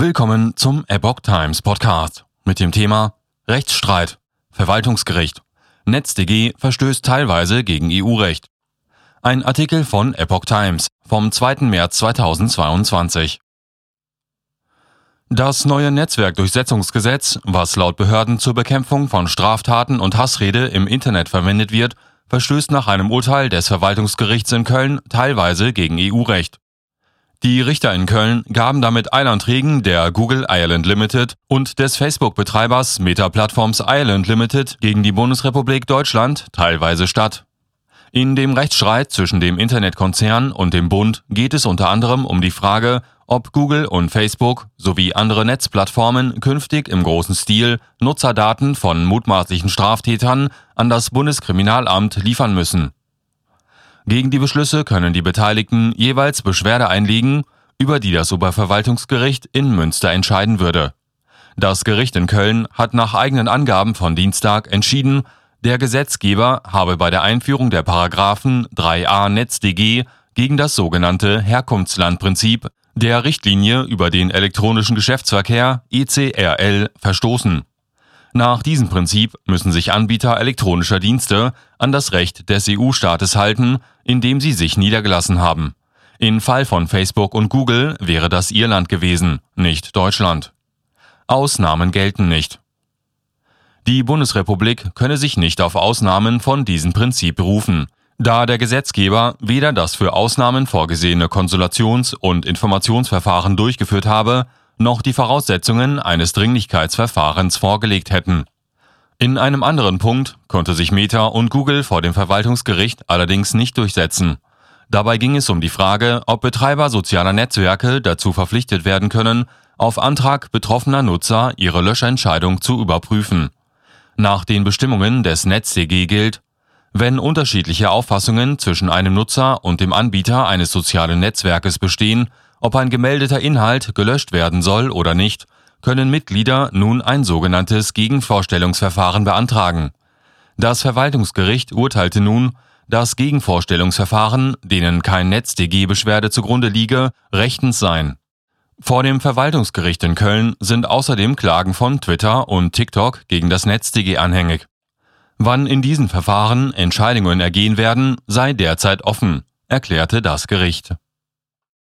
Willkommen zum Epoch Times Podcast mit dem Thema Rechtsstreit, Verwaltungsgericht. NetzDG verstößt teilweise gegen EU-Recht. Ein Artikel von Epoch Times vom 2. März 2022. Das neue Netzwerkdurchsetzungsgesetz, was laut Behörden zur Bekämpfung von Straftaten und Hassrede im Internet verwendet wird, verstößt nach einem Urteil des Verwaltungsgerichts in Köln teilweise gegen EU-Recht. Die Richter in Köln gaben damit Eilanträgen der Google Ireland Limited und des Facebook-Betreibers Meta Platforms Ireland Limited gegen die Bundesrepublik Deutschland teilweise statt. In dem Rechtsstreit zwischen dem Internetkonzern und dem Bund geht es unter anderem um die Frage, ob Google und Facebook sowie andere Netzplattformen künftig im großen Stil Nutzerdaten von mutmaßlichen Straftätern an das Bundeskriminalamt liefern müssen. Gegen die Beschlüsse können die Beteiligten jeweils Beschwerde einlegen, über die das Oberverwaltungsgericht in Münster entscheiden würde. Das Gericht in Köln hat nach eigenen Angaben von Dienstag entschieden, der Gesetzgeber habe bei der Einführung der Paragraphen 3a NetzDG gegen das sogenannte Herkunftslandprinzip der Richtlinie über den elektronischen Geschäftsverkehr ECRL verstoßen. Nach diesem Prinzip müssen sich Anbieter elektronischer Dienste an das Recht des EU-Staates halten, in dem sie sich niedergelassen haben. Im Fall von Facebook und Google wäre das Irland gewesen, nicht Deutschland. Ausnahmen gelten nicht. Die Bundesrepublik könne sich nicht auf Ausnahmen von diesem Prinzip berufen, da der Gesetzgeber weder das für Ausnahmen vorgesehene Konsulations- und Informationsverfahren durchgeführt habe, noch die Voraussetzungen eines Dringlichkeitsverfahrens vorgelegt hätten. In einem anderen Punkt konnte sich Meta und Google vor dem Verwaltungsgericht allerdings nicht durchsetzen. Dabei ging es um die Frage, ob Betreiber sozialer Netzwerke dazu verpflichtet werden können, auf Antrag betroffener Nutzer ihre Löschentscheidung zu überprüfen. Nach den Bestimmungen des NetzDG gilt, wenn unterschiedliche Auffassungen zwischen einem Nutzer und dem Anbieter eines sozialen Netzwerkes bestehen, ob ein gemeldeter Inhalt gelöscht werden soll oder nicht, können Mitglieder nun ein sogenanntes Gegenvorstellungsverfahren beantragen. Das Verwaltungsgericht urteilte nun, dass Gegenvorstellungsverfahren, denen kein NetzDG-Beschwerde zugrunde liege, rechtens seien. Vor dem Verwaltungsgericht in Köln sind außerdem Klagen von Twitter und TikTok gegen das NetzDG anhängig. Wann in diesen Verfahren Entscheidungen ergehen werden, sei derzeit offen, erklärte das Gericht.